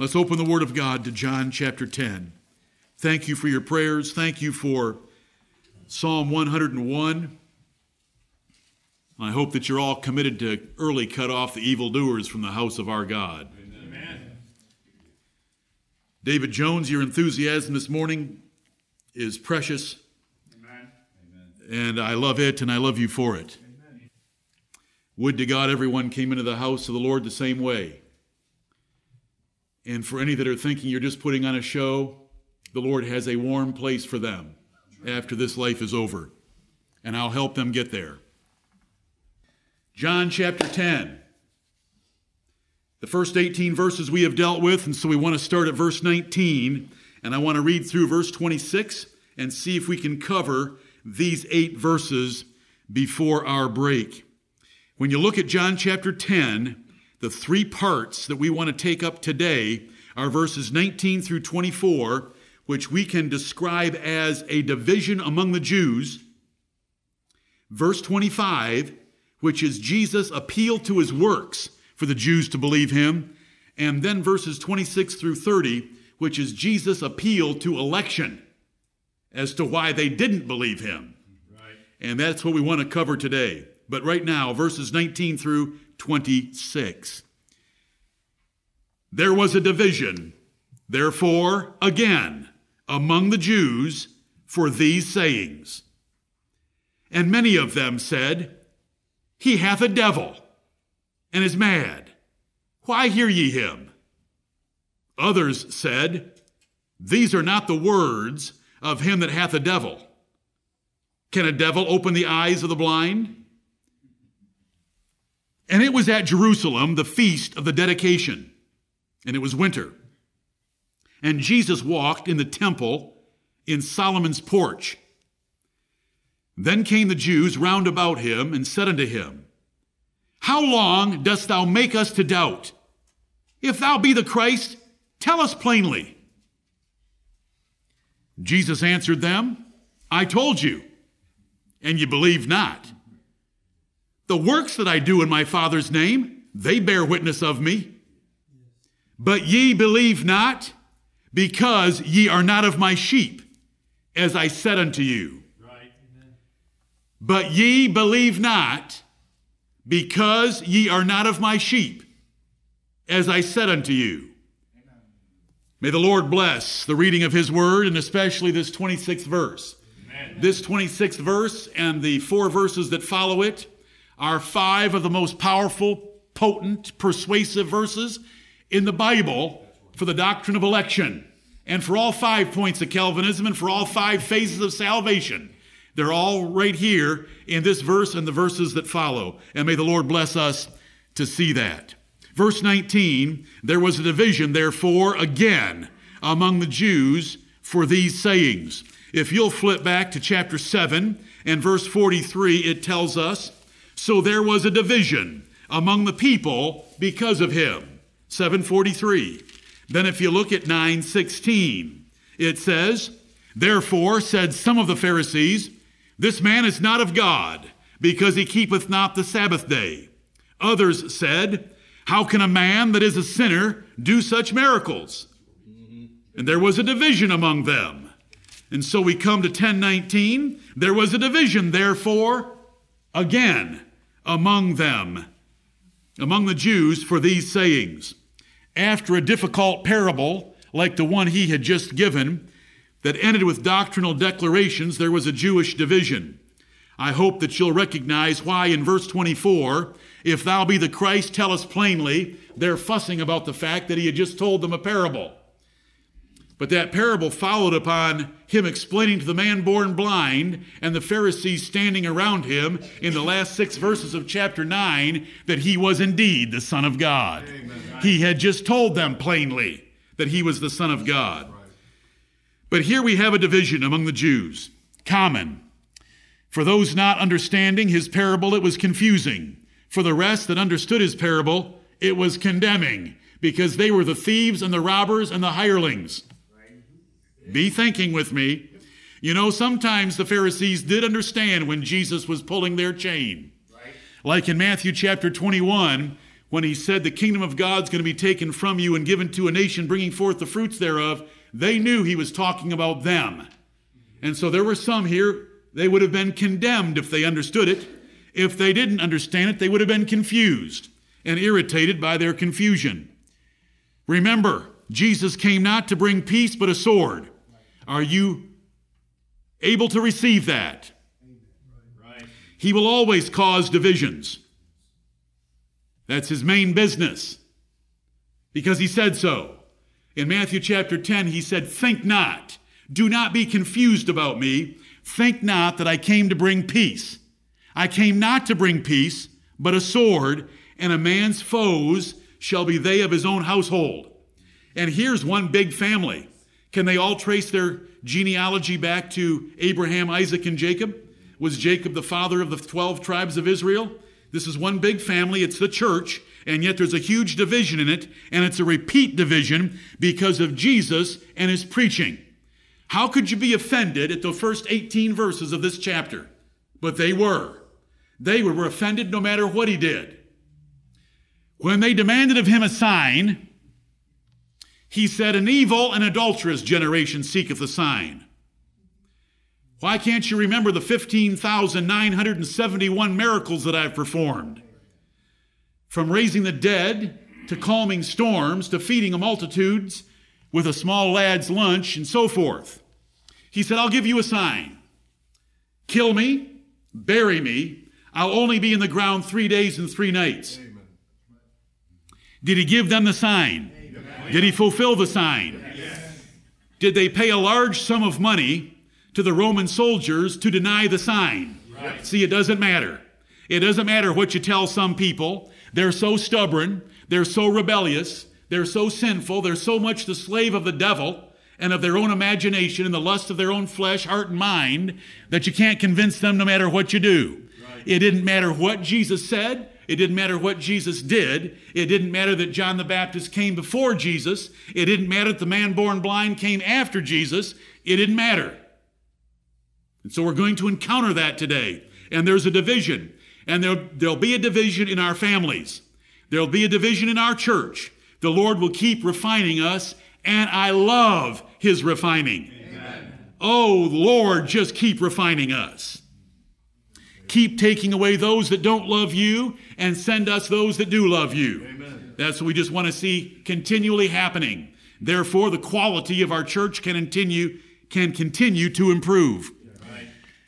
Let's open the Word of God to John chapter 10. Thank you for your prayers. Thank you for Psalm 101. I hope that you're all committed to early cut off the evildoers from the house of our God. Amen. David Jones, your enthusiasm this morning is precious. Amen. And I love it and I love you for it. Amen. Would to God everyone came into the house of the Lord the same way. And for any that are thinking you're just putting on a show, the Lord has a warm place for them after this life is over. And I'll help them get there. John chapter 10. The first 18 verses we have dealt with, and so we want to start at verse 19, and I want to read through verse 26 and see if we can cover these eight verses before our break. When you look at John chapter 10, the three parts that we want to take up today are verses 19 through 24, which we can describe as a division among the Jews. Verse 25, which is Jesus' appeal to his works for the Jews to believe him. And then verses 26 through 30, which is Jesus' appeal to election as to why they didn't believe him. Right. And that's what we want to cover today. But right now, verses 19 through 26. There was a division, therefore, again, among the Jews for these sayings. And many of them said, He hath a devil, and is mad. Why hear ye him? Others said, These are not the words of him that hath a devil. Can a devil open the eyes of the blind? And it was at Jerusalem, the feast of the dedication, and it was winter. And Jesus walked in the temple in Solomon's porch. Then came the Jews round about him and said unto him, How long dost thou make us to doubt? If thou be the Christ, tell us plainly. Jesus answered them, I told you, and ye believe not. The works that I do in my Father's name, they bear witness of me. But ye believe not, because ye are not of my sheep, as I said unto you. Right. But ye believe not, because ye are not of my sheep, as I said unto you. Amen. May the Lord bless the reading of his word, and especially this 26th verse. Amen. This 26th verse and the four verses that follow it are five of the most powerful, potent, persuasive verses in the Bible for the doctrine of election and for all five points of Calvinism and for all five phases of salvation. They're all right here in this verse and the verses that follow. And may the Lord bless us to see that. Verse 19 There was a division, therefore, again among the Jews for these sayings. If you'll flip back to chapter 7 and verse 43, it tells us so there was a division among the people because of him. 743. Then if you look at 916, it says, Therefore said some of the Pharisees, This man is not of God, because he keepeth not the Sabbath day. Others said, How can a man that is a sinner do such miracles? And there was a division among them. And so we come to 1019. There was a division, therefore, again among them, among the Jews, for these sayings. After a difficult parable, like the one he had just given, that ended with doctrinal declarations, there was a Jewish division. I hope that you'll recognize why in verse 24, if thou be the Christ, tell us plainly, they're fussing about the fact that he had just told them a parable. But that parable followed upon him explaining to the man born blind and the Pharisees standing around him in the last six verses of chapter 9 that he was indeed the Son of God. Amen. He had just told them plainly that he was the Son of God. But here we have a division among the Jews, common. For those not understanding his parable, it was confusing. For the rest that understood his parable, it was condemning, because they were the thieves and the robbers and the hirelings. Be thinking with me. You know, sometimes the Pharisees did understand when Jesus was pulling their chain. Like in Matthew chapter 21, when he said the kingdom of God's going to be taken from you and given to a nation bringing forth the fruits thereof, they knew he was talking about them. And so there were some here, they would have been condemned if they understood it. If they didn't understand it, they would have been confused and irritated by their confusion. Remember, Jesus came not to bring peace, but a sword. Are you able to receive that? He will always cause divisions. That's his main business because he said so. In Matthew chapter 10, he said, Think not, do not be confused about me. Think not that I came to bring peace. I came not to bring peace, but a sword, and a man's foes shall be they of his own household. And here's one big family. Can they all trace their genealogy back to Abraham, Isaac, and Jacob? Was Jacob the father of the 12 tribes of Israel? This is one big family, it's the church, and yet there's a huge division in it, and it's a repeat division because of Jesus and his preaching. How could you be offended at the first 18 verses of this chapter? But they were. They were offended no matter what he did. When they demanded of him a sign, he said, An evil and adulterous generation seeketh a sign. Why can't you remember the 15,971 miracles that I've performed? From raising the dead to calming storms to feeding multitudes with a small lad's lunch and so forth. He said, I'll give you a sign. Kill me, bury me. I'll only be in the ground three days and three nights. Amen. Did he give them the sign? Did he fulfill the sign? Yes. Did they pay a large sum of money to the Roman soldiers to deny the sign. Right. See, it doesn't matter. It doesn't matter what you tell some people. They're so stubborn, they're so rebellious, they're so sinful, they're so much the slave of the devil and of their own imagination and the lust of their own flesh, heart, and mind that you can't convince them no matter what you do. It didn't matter what Jesus said. It didn't matter what Jesus did. It didn't matter that John the Baptist came before Jesus. It didn't matter that the man born blind came after Jesus. It didn't matter. And so we're going to encounter that today. And there's a division. And there'll, there'll be a division in our families. There'll be a division in our church. The Lord will keep refining us, and I love His refining. Amen. Oh, Lord, just keep refining us. Keep taking away those that don't love you and send us those that do love you. Amen. That's what we just want to see continually happening. Therefore, the quality of our church can continue, can continue to improve.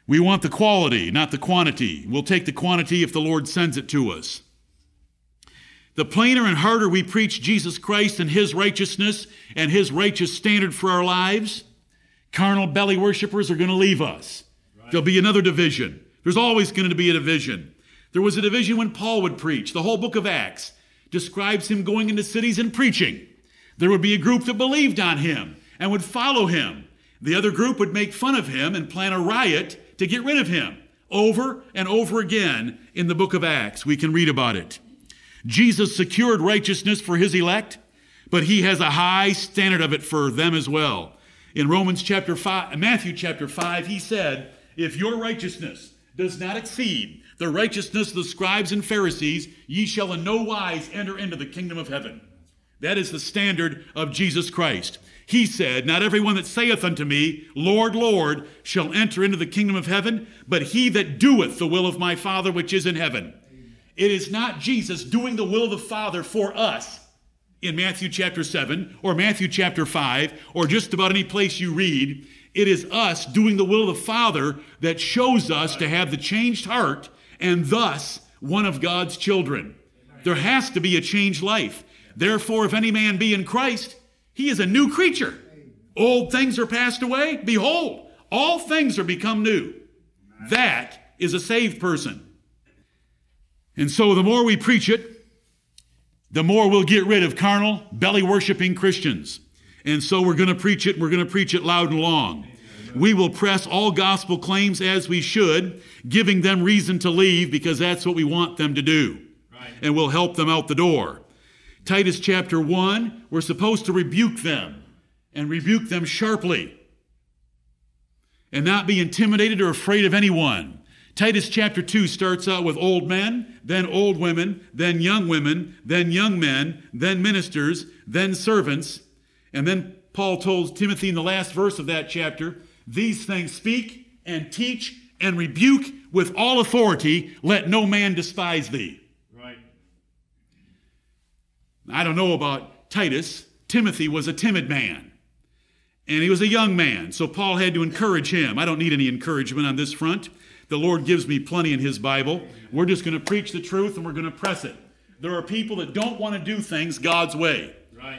We want the quality, not the quantity. We'll take the quantity if the Lord sends it to us. The plainer and harder we preach Jesus Christ and His righteousness and His righteous standard for our lives, carnal belly worshippers are going to leave us. Right. There'll be another division. There's always going to be a division. There was a division when Paul would preach. The whole book of Acts describes him going into cities and preaching. There would be a group that believed on him and would follow him. The other group would make fun of him and plan a riot to get rid of him. Over and over again in the book of Acts, we can read about it. Jesus secured righteousness for his elect, but he has a high standard of it for them as well. In Romans chapter 5, Matthew chapter 5, he said, If your righteousness does not exceed the righteousness of the scribes and Pharisees, ye shall in no wise enter into the kingdom of heaven. That is the standard of Jesus Christ. He said, Not everyone that saith unto me, Lord, Lord, shall enter into the kingdom of heaven, but he that doeth the will of my Father which is in heaven. It is not Jesus doing the will of the Father for us in Matthew chapter 7 or Matthew chapter 5 or just about any place you read. It is us doing the will of the Father that shows us to have the changed heart and thus one of God's children. There has to be a changed life. Therefore, if any man be in Christ, he is a new creature. Old things are passed away. Behold, all things are become new. That is a saved person. And so the more we preach it, the more we'll get rid of carnal, belly worshiping Christians. And so we're going to preach it. We're going to preach it loud and long. We will press all gospel claims as we should, giving them reason to leave because that's what we want them to do. Right. And we'll help them out the door. Titus chapter 1, we're supposed to rebuke them and rebuke them sharply and not be intimidated or afraid of anyone. Titus chapter 2 starts out with old men, then old women, then young women, then young men, then ministers, then servants. And then Paul told Timothy in the last verse of that chapter, These things speak and teach and rebuke with all authority. Let no man despise thee. Right. I don't know about Titus. Timothy was a timid man. And he was a young man, so Paul had to encourage him. I don't need any encouragement on this front. The Lord gives me plenty in his Bible. We're just going to preach the truth and we're going to press it. There are people that don't want to do things God's way.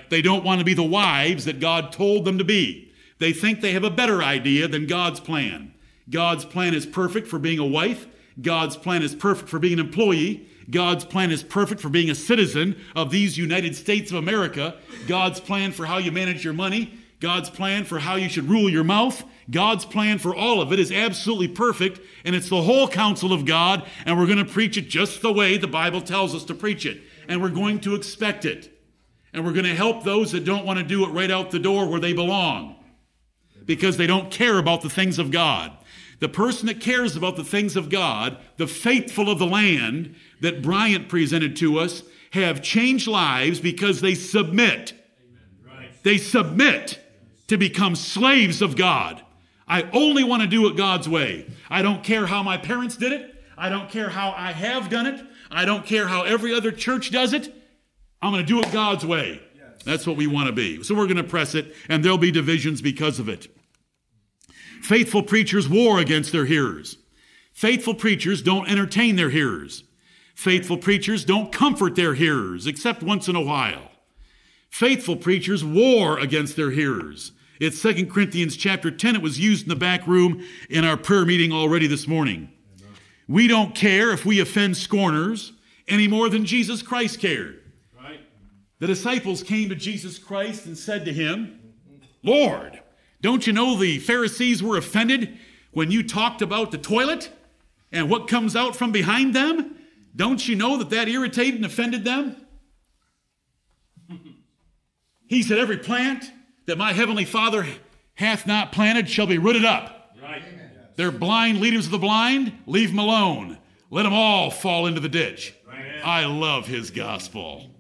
They don't want to be the wives that God told them to be. They think they have a better idea than God's plan. God's plan is perfect for being a wife. God's plan is perfect for being an employee. God's plan is perfect for being a citizen of these United States of America. God's plan for how you manage your money. God's plan for how you should rule your mouth. God's plan for all of it is absolutely perfect, and it's the whole counsel of God, and we're going to preach it just the way the Bible tells us to preach it. And we're going to expect it. And we're going to help those that don't want to do it right out the door where they belong because they don't care about the things of God. The person that cares about the things of God, the faithful of the land that Bryant presented to us, have changed lives because they submit. They submit to become slaves of God. I only want to do it God's way. I don't care how my parents did it. I don't care how I have done it. I don't care how every other church does it. I'm going to do it God's way. That's what we want to be. So we're going to press it, and there'll be divisions because of it. Faithful preachers war against their hearers. Faithful preachers don't entertain their hearers. Faithful preachers don't comfort their hearers, except once in a while. Faithful preachers war against their hearers. It's 2 Corinthians chapter 10. It was used in the back room in our prayer meeting already this morning. We don't care if we offend scorners any more than Jesus Christ cared. The disciples came to Jesus Christ and said to him, Lord, don't you know the Pharisees were offended when you talked about the toilet and what comes out from behind them? Don't you know that that irritated and offended them? He said, Every plant that my heavenly Father hath not planted shall be rooted up. Right. They're blind leaders of the blind, leave them alone. Let them all fall into the ditch. Right. I love his gospel.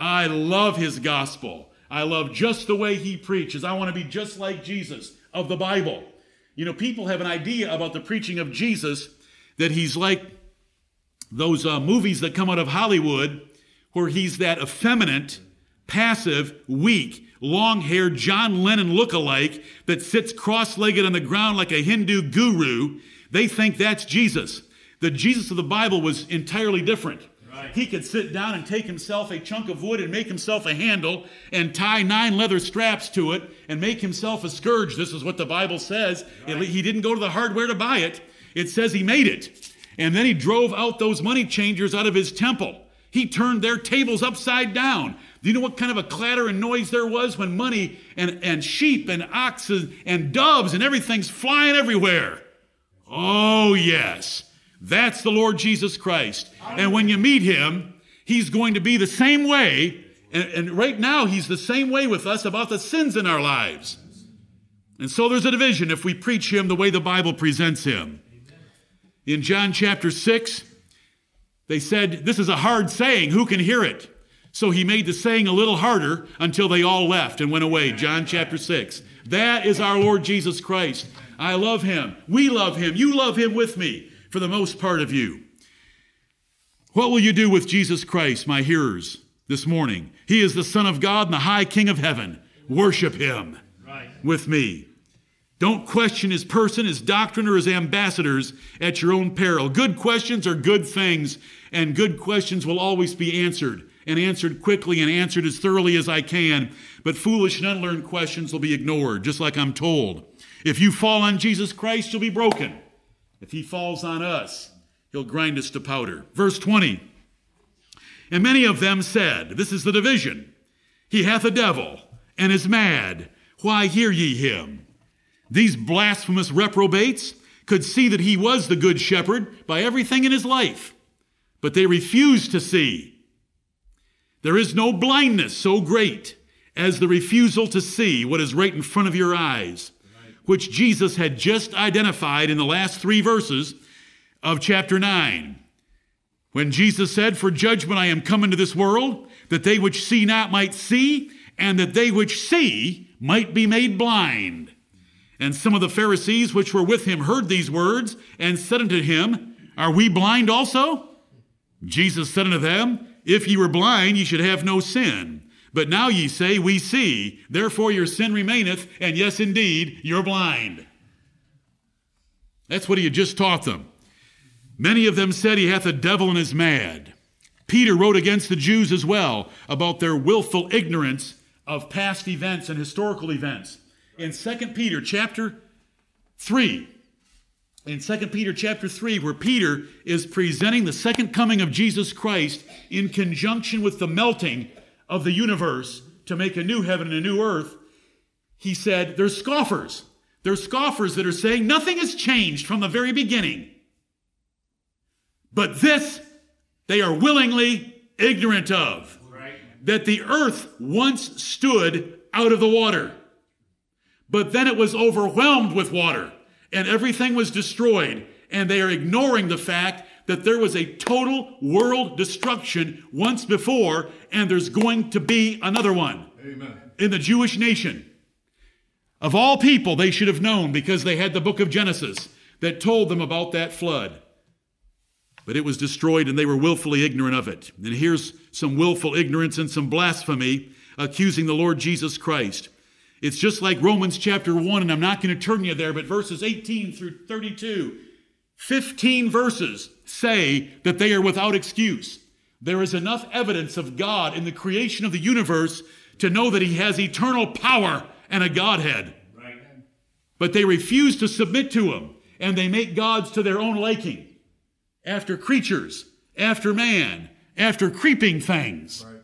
I love his gospel. I love just the way he preaches. I want to be just like Jesus of the Bible. You know, people have an idea about the preaching of Jesus that he's like those uh, movies that come out of Hollywood where he's that effeminate, passive, weak, long haired John Lennon look-alike that sits cross legged on the ground like a Hindu guru. They think that's Jesus. The Jesus of the Bible was entirely different. Right. He could sit down and take himself a chunk of wood and make himself a handle and tie nine leather straps to it and make himself a scourge. This is what the Bible says. Right. He didn't go to the hardware to buy it. It says he made it. And then he drove out those money changers out of his temple. He turned their tables upside down. Do you know what kind of a clatter and noise there was when money and, and sheep and oxen and doves and everything's flying everywhere? Oh, yes. That's the Lord Jesus Christ. And when you meet him, he's going to be the same way. And, and right now, he's the same way with us about the sins in our lives. And so there's a division if we preach him the way the Bible presents him. In John chapter 6, they said, This is a hard saying. Who can hear it? So he made the saying a little harder until they all left and went away. John chapter 6. That is our Lord Jesus Christ. I love him. We love him. You love him with me, for the most part of you. What will you do with Jesus Christ, my hearers, this morning? He is the Son of God and the high King of heaven. Worship him Right. with me. Don't question his person, his doctrine, or his ambassadors at your own peril. Good questions are good things, and good questions will always be answered, and answered quickly and answered as thoroughly as I can. But foolish and unlearned questions will be ignored, just like I'm told. If you fall on Jesus Christ, you'll be broken. If he falls on us, he'll grind us to powder. Verse 20. And many of them said, This is the division. He hath a devil and is mad. Why hear ye him? These blasphemous reprobates could see that he was the good shepherd by everything in his life, but they refused to see. There is no blindness so great as the refusal to see what is right in front of your eyes. Which Jesus had just identified in the last three verses of chapter 9. When Jesus said, For judgment I am come into this world, that they which see not might see, and that they which see might be made blind. And some of the Pharisees which were with him heard these words, and said unto him, Are we blind also? Jesus said unto them, If ye were blind, ye should have no sin. But now ye say, We see, therefore your sin remaineth, and yes, indeed, you're blind. That's what he had just taught them. Many of them said he hath a devil and is mad. Peter wrote against the Jews as well about their willful ignorance of past events and historical events. In 2 Peter chapter 3, in 2 Peter chapter 3, where Peter is presenting the second coming of Jesus Christ in conjunction with the melting of the universe to make a new heaven and a new earth, he said, There's scoffers. There's scoffers that are saying nothing has changed from the very beginning. But this they are willingly ignorant of. Right. That the earth once stood out of the water, but then it was overwhelmed with water and everything was destroyed. And they are ignoring the fact that there was a total world destruction once before, and there's going to be another one Amen. in the Jewish nation. Of all people, they should have known because they had the book of Genesis that told them about that flood but it was destroyed and they were willfully ignorant of it. And here's some willful ignorance and some blasphemy accusing the Lord Jesus Christ. It's just like Romans chapter 1, and I'm not going to turn you there, but verses 18 through 32, 15 verses say that they are without excuse. There is enough evidence of God in the creation of the universe to know that He has eternal power and a Godhead. Right. But they refuse to submit to Him, and they make gods to their own liking after creatures, after man, after creeping things. Right.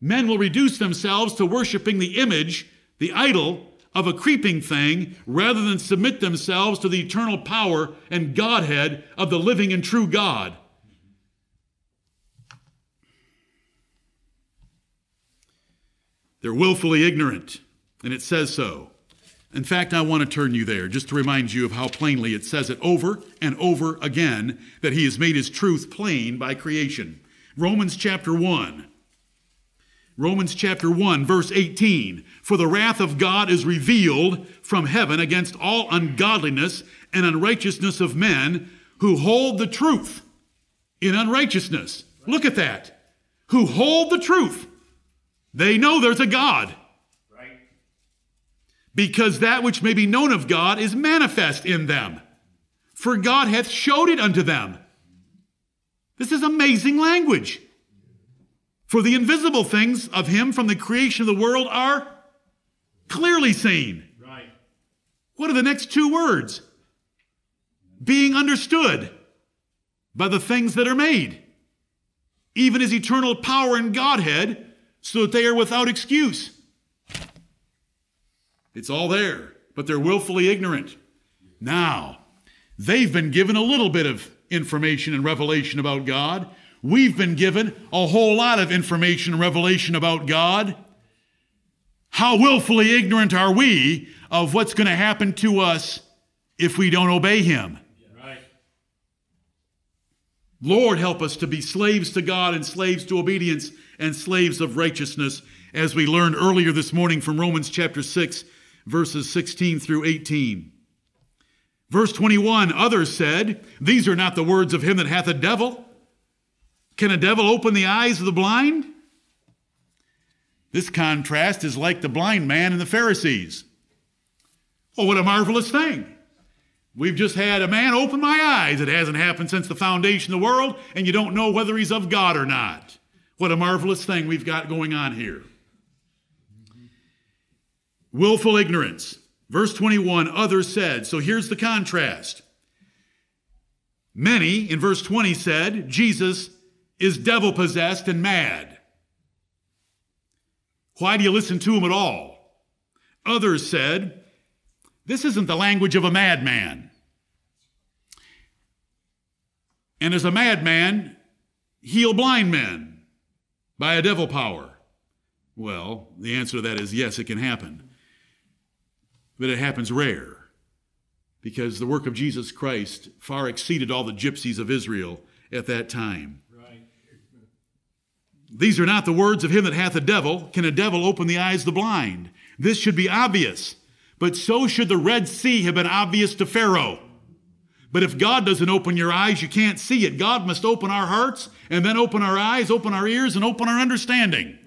Men will reduce themselves to worshiping the image, the idol of a creeping thing, rather than submit themselves to the eternal power and Godhead of the living and true God. They're willfully ignorant, and it says so. In fact, I want to turn you there just to remind you of how plainly it says it over and over again that he has made his truth plain by creation. Romans chapter 1. Romans chapter 1, verse 18. For the wrath of God is revealed from heaven against all ungodliness and unrighteousness of men who hold the truth in unrighteousness. Look at that. Who hold the truth. They know there's a God Right. because that which may be known of God is manifest in them. For God hath showed it unto them. This is amazing language. For the invisible things of him from the creation of the world are clearly seen. Right. What are the next two words? Being understood by the things that are made, even his eternal power and Godhead, so that they are without excuse. It's all there, but they're willfully ignorant. Now, they've been given a little bit of information and revelation about God. We've been given a whole lot of information and revelation about God. How willfully ignorant are we of what's going to happen to us if we don't obey Him? Right. Lord, help us to be slaves to God and slaves to obedience and slaves of righteousness, as we learned earlier this morning from Romans chapter 6, verses 16 through 18. Verse 21 Others said, These are not the words of him that hath a devil. Can a devil open the eyes of the blind? This contrast is like the blind man and the Pharisees. Oh, what a marvelous thing. We've just had a man open my eyes. It hasn't happened since the foundation of the world, and you don't know whether he's of God or not. What a marvelous thing we've got going on here willful ignorance. Verse 21, others said. So here's the contrast. Many, in verse 20, said, Jesus is devil possessed and mad. Why do you listen to him at all? Others said, This isn't the language of a madman. And as a madman, heal blind men by a devil power. Well, the answer to that is yes, it can happen but it happens rare. because the work of Jesus Christ far exceeded all the gypsies of Israel at that time. These are not the words of him that hath a devil. Can a devil open the eyes of the blind? This should be obvious. But so should the Red Sea have been obvious to Pharaoh. But if God doesn't open your eyes, you can't see it. God must open our hearts and then open our eyes, open our ears, and open our understanding.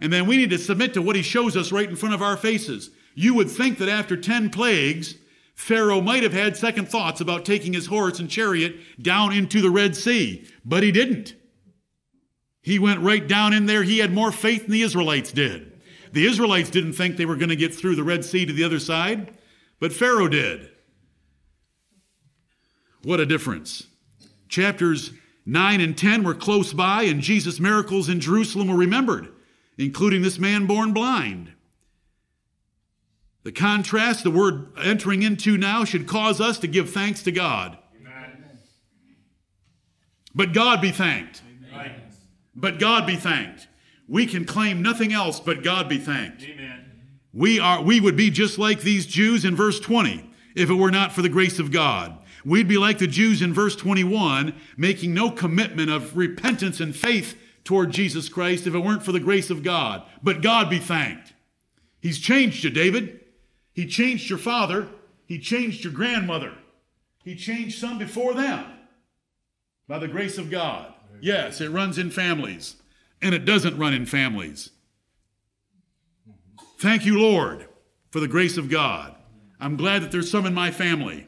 And then we need to submit to what he shows us right in front of our faces. You would think that after 10 plagues, Pharaoh might have had second thoughts about taking his horse and chariot down into the Red Sea, but he didn't. He went right down in there. He had more faith than the Israelites did. The Israelites didn't think they were going to get through the Red Sea to the other side, but Pharaoh did. What a difference. Chapters 9 and 10 were close by, and Jesus' miracles in Jerusalem were remembered, including this man born blind. The contrast the word entering into now should cause us to give thanks to God. Amen. But God be thanked. But God be thanked. We can claim nothing else but God be thanked. Amen. We are we would be just like these Jews in verse 20 if it were not for the grace of God. We'd be like the Jews in verse 21 making no commitment of repentance and faith toward Jesus Christ if it weren't for the grace of God. But God be thanked. He's changed you, David. He changed your father. He changed your grandmother. He changed some before them by the grace of God. Yes, it runs in families, and it doesn't run in families. Thank you, Lord, for the grace of God. I'm glad that there's some in my family.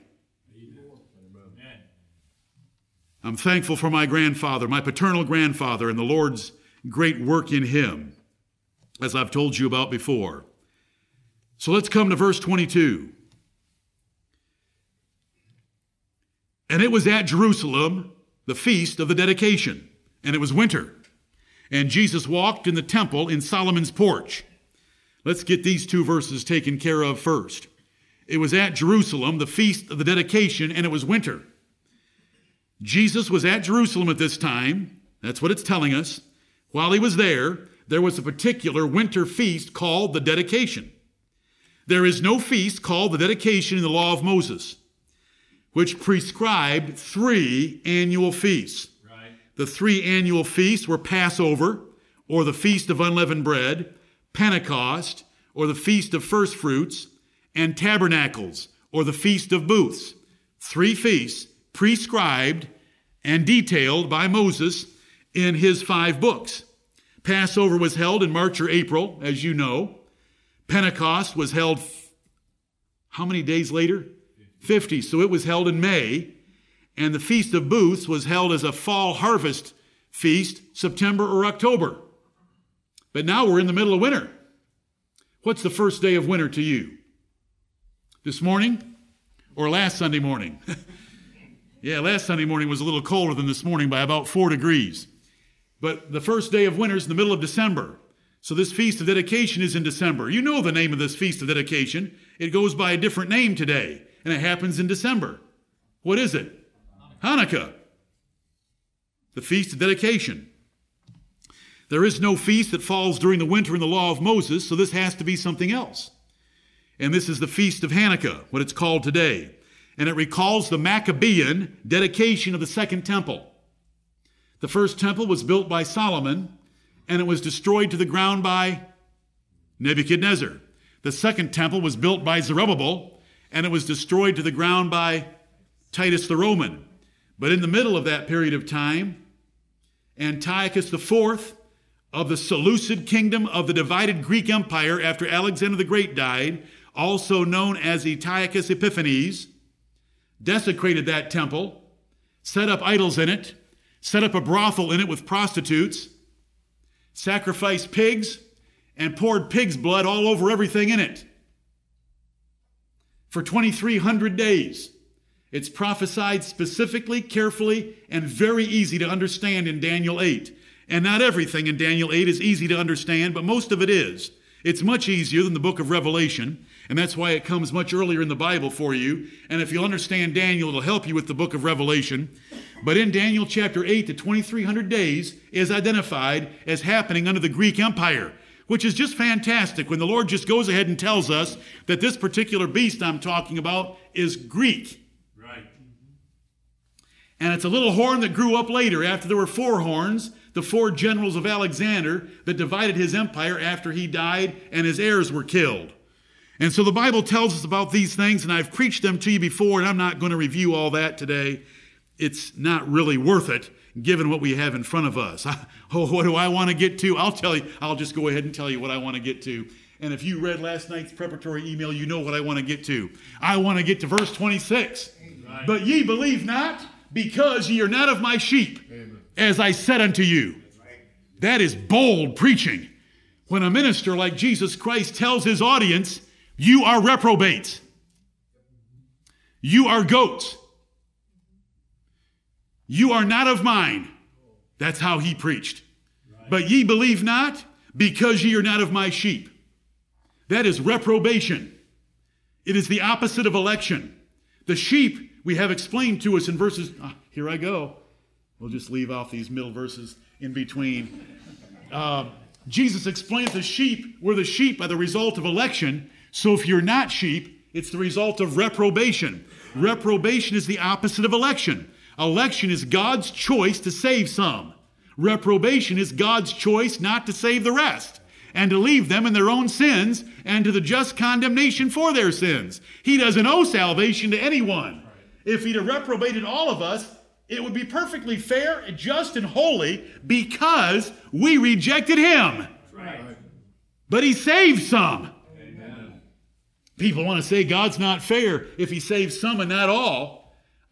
I'm thankful for my grandfather, my paternal grandfather, and the Lord's great work in him, as I've told you about before. So let's come to verse 22. And it was at Jerusalem the feast of the dedication, and it was winter. And Jesus walked in the temple in Solomon's porch. Let's get these two verses taken care of first. It was at Jerusalem, the feast of the dedication, and it was winter. Jesus was at Jerusalem at this time. That's what it's telling us. While he was there, there was a particular winter feast called the dedication. There is no feast called the dedication in the law of Moses which prescribed three annual feasts. Right. The three annual feasts were Passover, or the Feast of Unleavened Bread, Pentecost, or the Feast of First Fruits, and Tabernacles, or the Feast of Booths. Three feasts prescribed and detailed by Moses in his five books. Passover was held in March or April, as you know. Pentecost was held how many days later? 50. So it was held in May, and the Feast of Booths was held as a fall harvest feast, September or October. But now we're in the middle of winter. What's the first day of winter to you? This morning or last Sunday morning? yeah, last Sunday morning was a little colder than this morning by about four degrees. But the first day of winter is in the middle of December. So this feast of dedication is in December. You know the name of this feast of dedication. It goes by a different name today and it happens in December. What is it? Hanukkah, the feast of dedication. There is no feast that falls during the winter in the law of Moses, so this has to be something else. And this is the feast of Hanukkah, what it's called today. And it recalls the Maccabean dedication of the second temple. The first temple was built by Solomon, and it was destroyed to the ground by Nebuchadnezzar. The second temple was built by Zerubbabel, and it was destroyed to the ground by Titus the Roman. But in the middle of that period of time, Antiochus IV of the Seleucid kingdom of the divided Greek Empire after Alexander the Great died, also known as Antiochus Epiphanes, desecrated that temple, set up idols in it, set up a brothel in it with prostitutes, sacrificed pigs, and poured pig's blood all over everything in it for 2,300 days. It's prophesied specifically, carefully, and very easy to understand in Daniel 8. And not everything in Daniel 8 is easy to understand, but most of it is. It's much easier than the book of Revelation, and that's why it comes much earlier in the Bible for you. And if you'll understand Daniel, it'll help you with the book of Revelation. But in Daniel chapter 8, the 2300 days is identified as happening under the Greek Empire, which is just fantastic when the Lord just goes ahead and tells us that this particular beast I'm talking about is Greek. Right. And it's a little horn that grew up later after there were four horns, the four generals of Alexander that divided his empire after he died and his heirs were killed. And so the Bible tells us about these things, and I've preached them to you before, and I'm not going to review all that today. It's not really worth it given what we have in front of us. oh, what do I want to get to? I'll tell you, I'll just go ahead and tell you what I want to get to. And if you read last night's preparatory email, you know what I want to get to. I want to get to verse 26. Right. But ye believe not, because ye are not of my sheep, Amen. as I said unto you. That is bold preaching. When a minister like Jesus Christ tells his audience, you are reprobates, you are goats. You are not of mine. That's how he preached. Right. But ye believe not, because ye are not of my sheep. That is reprobation. It is the opposite of election. The sheep we have explained to us in verses. Ah, here I go. We'll just leave off these middle verses in between. Uh, Jesus explains the sheep were the sheep by the result of election. So if you're not sheep, it's the result of reprobation. Reprobation is the opposite of election. Election is God's choice to save some. Reprobation is God's choice not to save the rest and to leave them in their own sins and to the just condemnation for their sins. He doesn't owe salvation to anyone. If he'd have reprobated all of us, it would be perfectly fair, just, and holy because we rejected him. Right. But he saved some. Amen. People want to say God's not fair if he saves some and not all.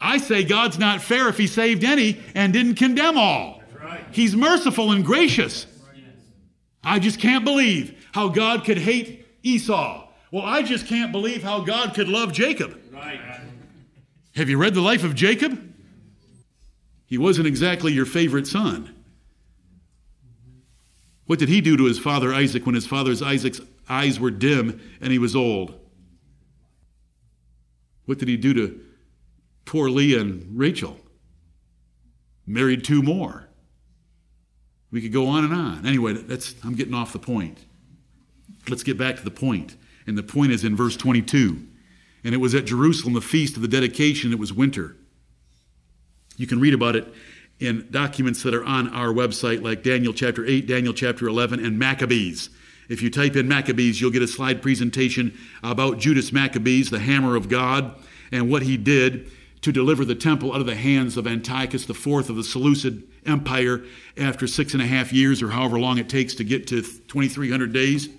I say God's not fair if he saved any and didn't condemn all. Right. He's merciful and gracious. I just can't believe how God could hate Esau. Well, I just can't believe how God could love Jacob. Right. Have you read the life of Jacob? He wasn't exactly your favorite son. What did he do to his father Isaac when his father's Isaac's eyes were dim and he was old? What did he do to poor Leah and Rachel. Married two more. We could go on and on. Anyway, that's, I'm getting off the point. Let's get back to the point. And the point is in verse 22. And it was at Jerusalem, the feast of the dedication. It was winter. You can read about it in documents that are on our website, like Daniel chapter 8, Daniel chapter 11, and Maccabees. If you type in Maccabees, you'll get a slide presentation about Judas Maccabees, the hammer of God, and what he did to deliver the temple out of the hands of Antiochus IV of the Seleucid Empire after six and a half years, or however long it takes to get to 2,300 days.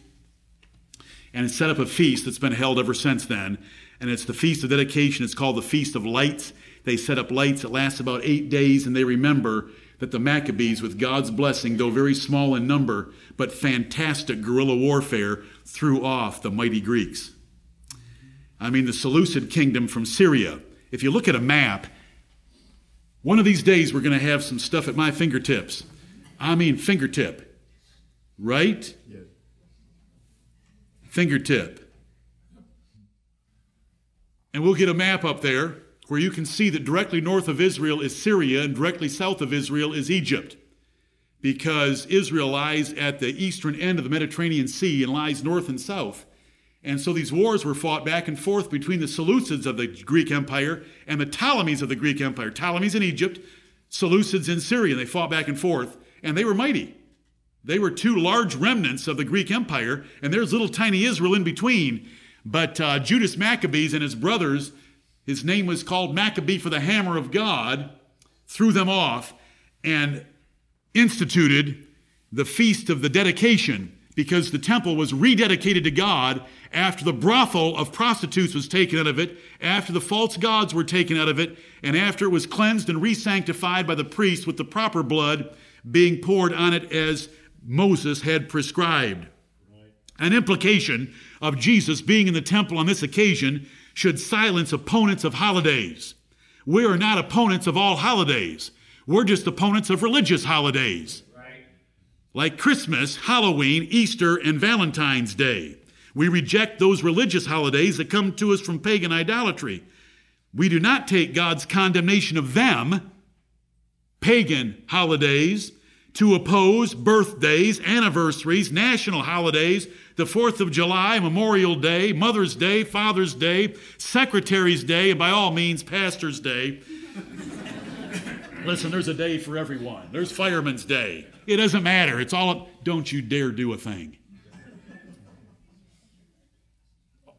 And it set up a feast that's been held ever since then. And it's the Feast of Dedication. It's called the Feast of Lights. They set up lights. It lasts about eight days, and they remember that the Maccabees, with God's blessing, though very small in number, but fantastic guerrilla warfare, threw off the mighty Greeks. I mean, the Seleucid kingdom from Syria if you look at a map, one of these days we're going to have some stuff at my fingertips. I mean, fingertip. Right? Yes. Fingertip. And we'll get a map up there where you can see that directly north of Israel is Syria and directly south of Israel is Egypt. Because Israel lies at the eastern end of the Mediterranean Sea and lies north and south. And so these wars were fought back and forth between the Seleucids of the Greek Empire and the Ptolemies of the Greek Empire. Ptolemies in Egypt, Seleucids in Syria. And They fought back and forth, and they were mighty. They were two large remnants of the Greek Empire, and there's little tiny Israel in between. But uh, Judas Maccabees and his brothers, his name was called Maccabee for the hammer of God, threw them off and instituted the feast of the dedication because the temple was rededicated to God after the brothel of prostitutes was taken out of it, after the false gods were taken out of it, and after it was cleansed and resanctified by the priest with the proper blood being poured on it as Moses had prescribed. An implication of Jesus being in the temple on this occasion should silence opponents of holidays. We are not opponents of all holidays. We're just opponents of religious holidays like Christmas, Halloween, Easter, and Valentine's Day. We reject those religious holidays that come to us from pagan idolatry. We do not take God's condemnation of them, pagan holidays, to oppose birthdays, anniversaries, national holidays, the 4th of July, Memorial Day, Mother's Day, Father's Day, Secretary's Day, and by all means, Pastor's Day. Listen, there's a day for everyone. There's Fireman's Day. It doesn't matter. It's all, don't you dare do a thing.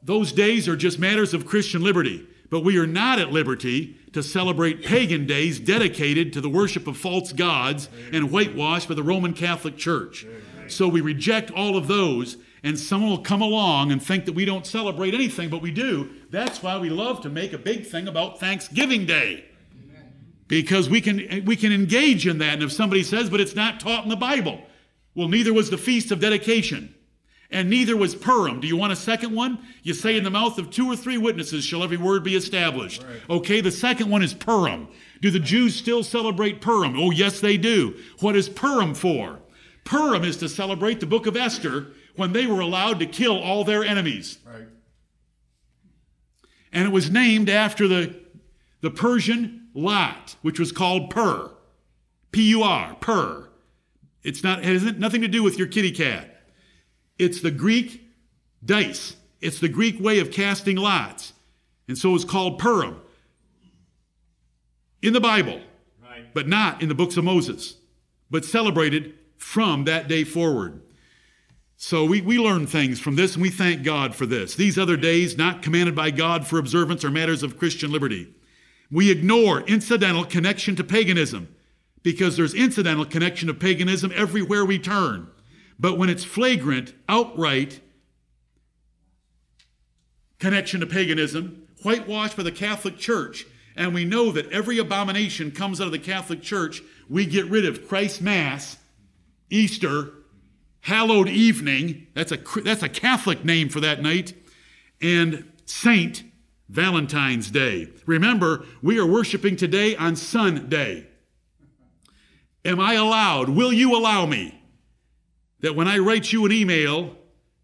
Those days are just matters of Christian liberty, but we are not at liberty to celebrate pagan days dedicated to the worship of false gods and whitewashed by the Roman Catholic Church. So we reject all of those, and someone will come along and think that we don't celebrate anything, but we do. That's why we love to make a big thing about Thanksgiving Day. Because we can, we can engage in that. And if somebody says, but it's not taught in the Bible, well, neither was the Feast of Dedication. And neither was Purim. Do you want a second one? You say, in the mouth of two or three witnesses shall every word be established. Right. Okay, the second one is Purim. Do the Jews still celebrate Purim? Oh, yes, they do. What is Purim for? Purim is to celebrate the book of Esther when they were allowed to kill all their enemies. Right. And it was named after the, the Persian lot, which was called Pur. P U R, Pur. It's not, it has nothing to do with your kitty cat. It's the Greek dice, it's the Greek way of casting lots. And so it's called Purim in the Bible, right. but not in the books of Moses, but celebrated from that day forward. So we, we learn things from this and we thank God for this. These other days, not commanded by God for observance, are matters of Christian liberty. We ignore incidental connection to paganism because there's incidental connection to paganism everywhere we turn. But when it's flagrant, outright connection to paganism, whitewashed by the Catholic Church, and we know that every abomination comes out of the Catholic Church, we get rid of Christ's Mass, Easter, hallowed evening, that's a, that's a Catholic name for that night, and Saint Valentine's Day. Remember, we are worshiping today on Sunday. Am I allowed? Will you allow me that when I write you an email,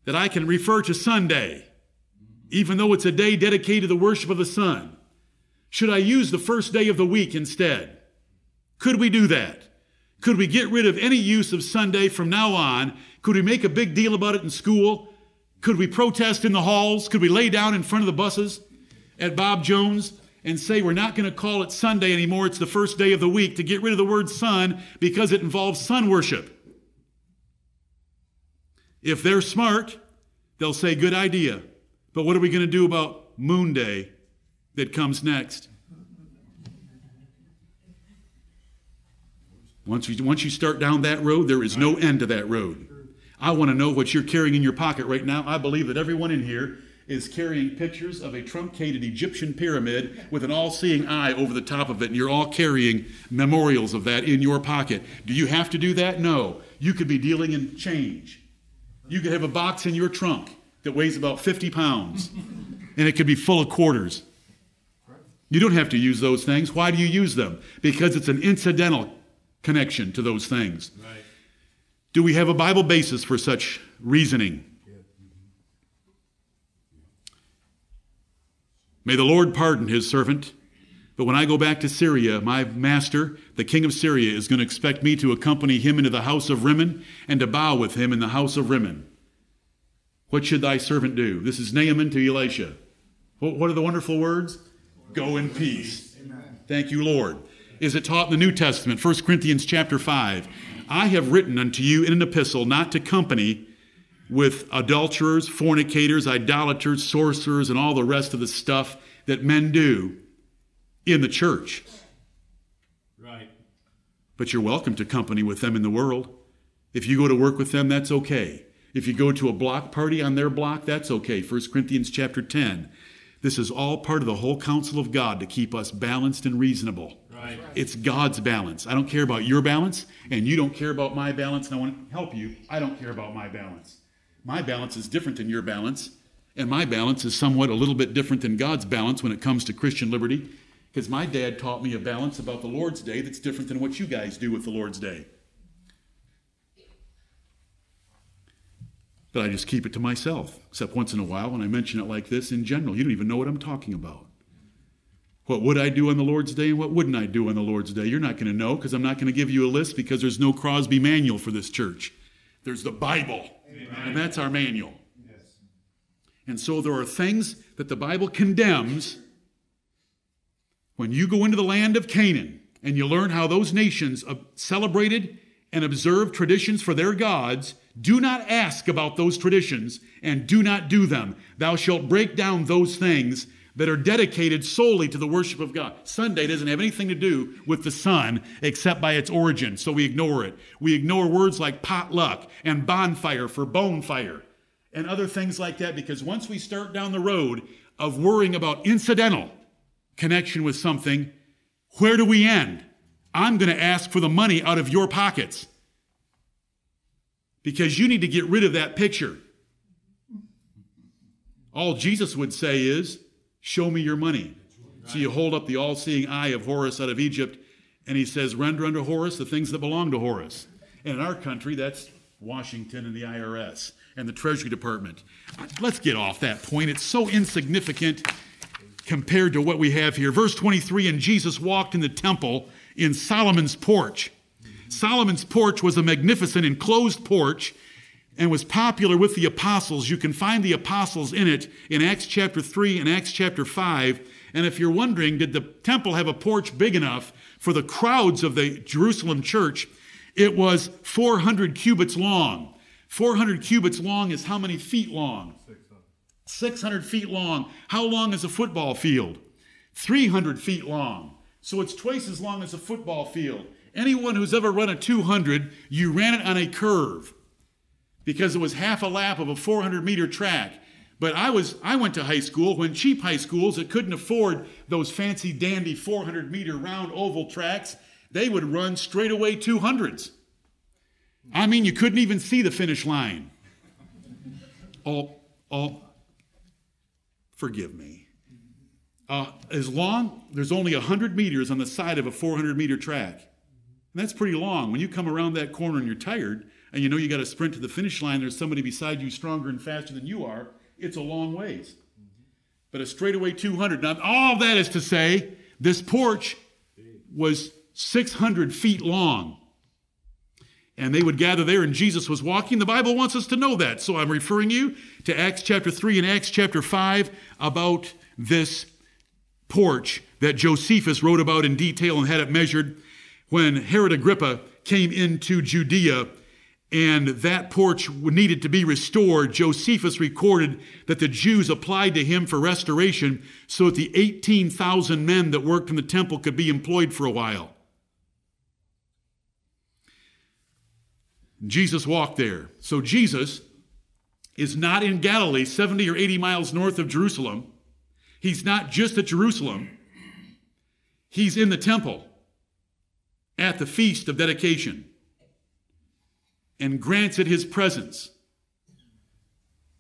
that I can refer to Sunday, even though it's a day dedicated to the worship of the sun? Should I use the first day of the week instead? Could we do that? Could we get rid of any use of Sunday from now on? Could we make a big deal about it in school? Could we protest in the halls? Could we lay down in front of the buses at Bob Jones and say we're not going to call it Sunday anymore? It's the first day of the week to get rid of the word sun because it involves sun worship. If they're smart, they'll say, good idea. But what are we going to do about Moon Day that comes next? Once you, once you start down that road, there is no end to that road. I want to know what you're carrying in your pocket right now. I believe that everyone in here is carrying pictures of a truncated Egyptian pyramid with an all seeing eye over the top of it, and you're all carrying memorials of that in your pocket. Do you have to do that? No. You could be dealing in change. You could have a box in your trunk that weighs about 50 pounds, and it could be full of quarters. You don't have to use those things. Why do you use them? Because it's an incidental connection to those things. Right. Do we have a Bible basis for such reasoning? May the Lord pardon his servant. But when I go back to Syria, my master, the king of Syria, is going to expect me to accompany him into the house of Rimmon and to bow with him in the house of Rimmon. What should thy servant do? This is Naaman to Elisha. What are the wonderful words? Go in peace. Amen. Thank you, Lord. Is it taught in the New Testament? 1 Corinthians chapter 5. I have written unto you in an epistle not to company with adulterers, fornicators, idolaters, sorcerers, and all the rest of the stuff that men do in the church. Right. But you're welcome to company with them in the world. If you go to work with them, that's okay. If you go to a block party on their block, that's okay. 1 Corinthians chapter 10. This is all part of the whole counsel of God to keep us balanced and reasonable. Right. It's God's balance. I don't care about your balance, and you don't care about my balance, and I want to help you. I don't care about my balance. My balance is different than your balance, and my balance is somewhat a little bit different than God's balance when it comes to Christian liberty because my dad taught me a balance about the Lord's Day that's different than what you guys do with the Lord's Day. But I just keep it to myself, except once in a while when I mention it like this in general. You don't even know what I'm talking about. What would I do on the Lord's day and what wouldn't I do on the Lord's day? You're not going to know because I'm not going to give you a list because there's no Crosby manual for this church. There's the Bible, Amen. and that's our manual. Yes. And so there are things that the Bible condemns when you go into the land of Canaan and you learn how those nations celebrated and observed traditions for their gods. Do not ask about those traditions and do not do them. Thou shalt break down those things that are dedicated solely to the worship of God. Sunday doesn't have anything to do with the sun except by its origin, so we ignore it. We ignore words like potluck and bonfire for bonfire and other things like that because once we start down the road of worrying about incidental connection with something, where do we end? I'm going to ask for the money out of your pockets because you need to get rid of that picture. All Jesus would say is, Show me your money. So you hold up the all seeing eye of Horus out of Egypt, and he says, Render unto Horus the things that belong to Horus. And in our country, that's Washington and the IRS and the Treasury Department. Let's get off that point. It's so insignificant compared to what we have here. Verse 23 And Jesus walked in the temple in Solomon's porch. Solomon's porch was a magnificent enclosed porch and was popular with the apostles. You can find the apostles in it in Acts chapter 3 and Acts chapter 5. And if you're wondering, did the temple have a porch big enough for the crowds of the Jerusalem church? It was 400 cubits long. 400 cubits long is how many feet long? 600 600 feet long. How long is a football field? 300 feet long. So it's twice as long as a football field. Anyone who's ever run a 200, you ran it on a curve because it was half a lap of a 400 meter track. But I was I went to high school when cheap high schools that couldn't afford those fancy dandy 400 meter round oval tracks, they would run straightaway 200s. I mean, you couldn't even see the finish line. All, all, forgive me. Uh, as long, there's only 100 meters on the side of a 400 meter track. And that's pretty long. When you come around that corner and you're tired, and you know you got to sprint to the finish line, there's somebody beside you stronger and faster than you are, it's a long ways. But a straightaway 200. Now, all that is to say, this porch was 600 feet long. And they would gather there, and Jesus was walking. The Bible wants us to know that. So I'm referring you to Acts chapter 3 and Acts chapter 5 about this porch that Josephus wrote about in detail and had it measured when Herod Agrippa came into Judea and that porch needed to be restored, Josephus recorded that the Jews applied to him for restoration so that the 18,000 men that worked in the temple could be employed for a while. Jesus walked there. So Jesus is not in Galilee, 70 or 80 miles north of Jerusalem. He's not just at Jerusalem, he's in the temple at the feast of dedication and granted his presence.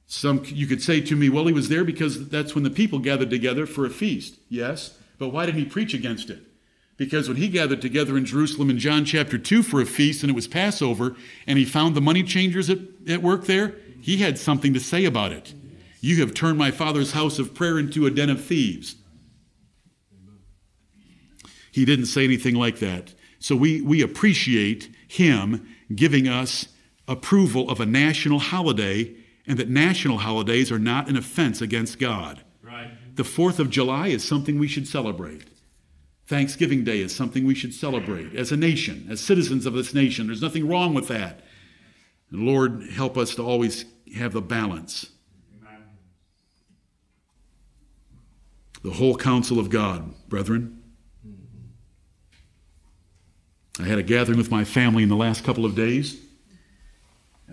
Some you could say to me, well, he was there because that's when the people gathered together for a feast. Yes, but why didn't he preach against it? Because when he gathered together in Jerusalem in John chapter 2 for a feast and it was Passover, and he found the money changers at, at work there, he had something to say about it. You have turned my father's house of prayer into a den of thieves. He didn't say anything like that. So we, we appreciate him giving us approval of a national holiday and that national holidays are not an offense against God. Right. The 4th of July is something we should celebrate. Thanksgiving Day is something we should celebrate as a nation, as citizens of this nation. There's nothing wrong with that. And Lord, help us to always have the balance. Amen. The whole counsel of God, brethren. I had a gathering with my family in the last couple of days,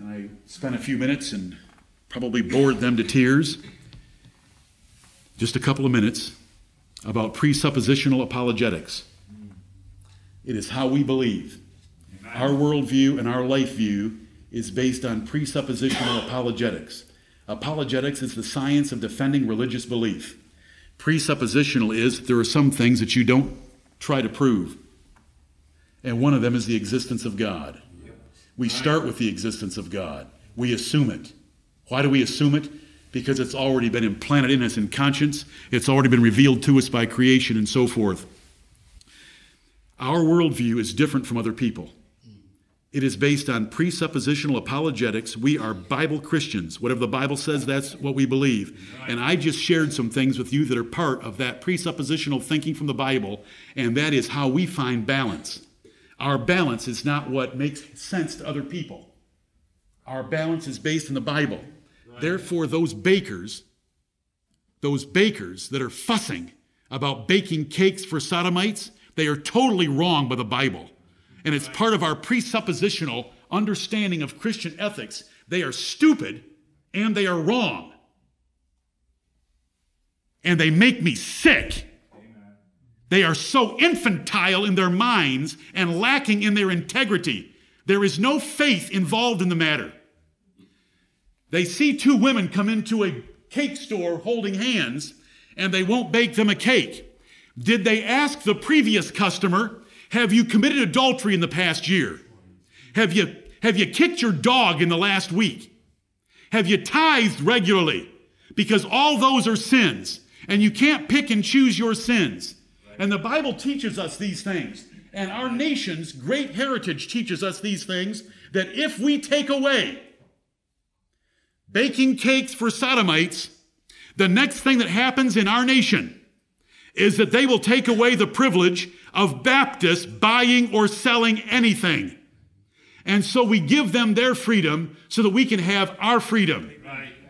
and I spent a few minutes and probably bored them to tears. Just a couple of minutes about presuppositional apologetics. It is how we believe. Our worldview and our life view is based on presuppositional apologetics. Apologetics is the science of defending religious belief. Presuppositional is there are some things that you don't try to prove and one of them is the existence of God. We start with the existence of God. We assume it. Why do we assume it? because it's already been implanted in us in conscience, it's already been revealed to us by creation and so forth. Our worldview is different from other people. It is based on presuppositional apologetics. We are Bible Christians. Whatever the Bible says, that's what we believe. And I just shared some things with you that are part of that presuppositional thinking from the Bible, and that is how we find balance. Our balance is not what makes sense to other people, our balance is based in the Bible. Right. Therefore, those bakers, those bakers that are fussing about baking cakes for sodomites, they are totally wrong by the Bible and it's part of our presuppositional understanding of Christian ethics. They are stupid and they are wrong. And they make me sick. They are so infantile in their minds and lacking in their integrity. There is no faith involved in the matter. They see two women come into a cake store holding hands and they won't bake them a cake. Did they ask the previous customer have you committed adultery in the past year? Have you, have you kicked your dog in the last week? Have you tithed regularly? Because all those are sins, and you can't pick and choose your sins. And the Bible teaches us these things. And our nation's great heritage teaches us these things that if we take away baking cakes for sodomites, the next thing that happens in our nation is that they will take away the privilege of Baptists buying or selling anything. And so we give them their freedom so that we can have our freedom.